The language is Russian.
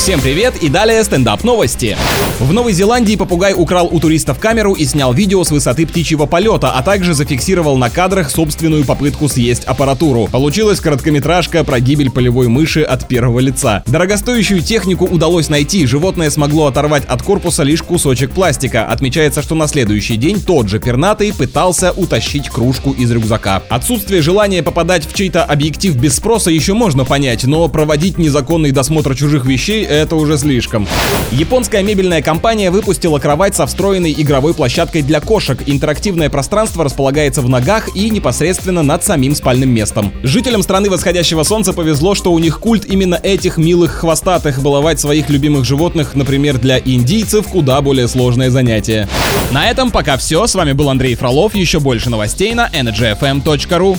Всем привет и далее стендап новости. В Новой Зеландии попугай украл у туристов камеру и снял видео с высоты птичьего полета, а также зафиксировал на кадрах собственную попытку съесть аппаратуру. Получилась короткометражка про гибель полевой мыши от первого лица. Дорогостоящую технику удалось найти, животное смогло оторвать от корпуса лишь кусочек пластика. Отмечается, что на следующий день тот же пернатый пытался утащить кружку из рюкзака. Отсутствие желания попадать в чей-то объектив без спроса еще можно понять, но проводить незаконный досмотр чужих вещей это уже слишком. Японская мебельная компания выпустила кровать со встроенной игровой площадкой для кошек. Интерактивное пространство располагается в ногах и непосредственно над самим спальным местом. Жителям страны восходящего солнца повезло, что у них культ именно этих милых хвостатых. Баловать своих любимых животных, например, для индийцев, куда более сложное занятие. На этом пока все. С вами был Андрей Фролов. Еще больше новостей на energyfm.ru.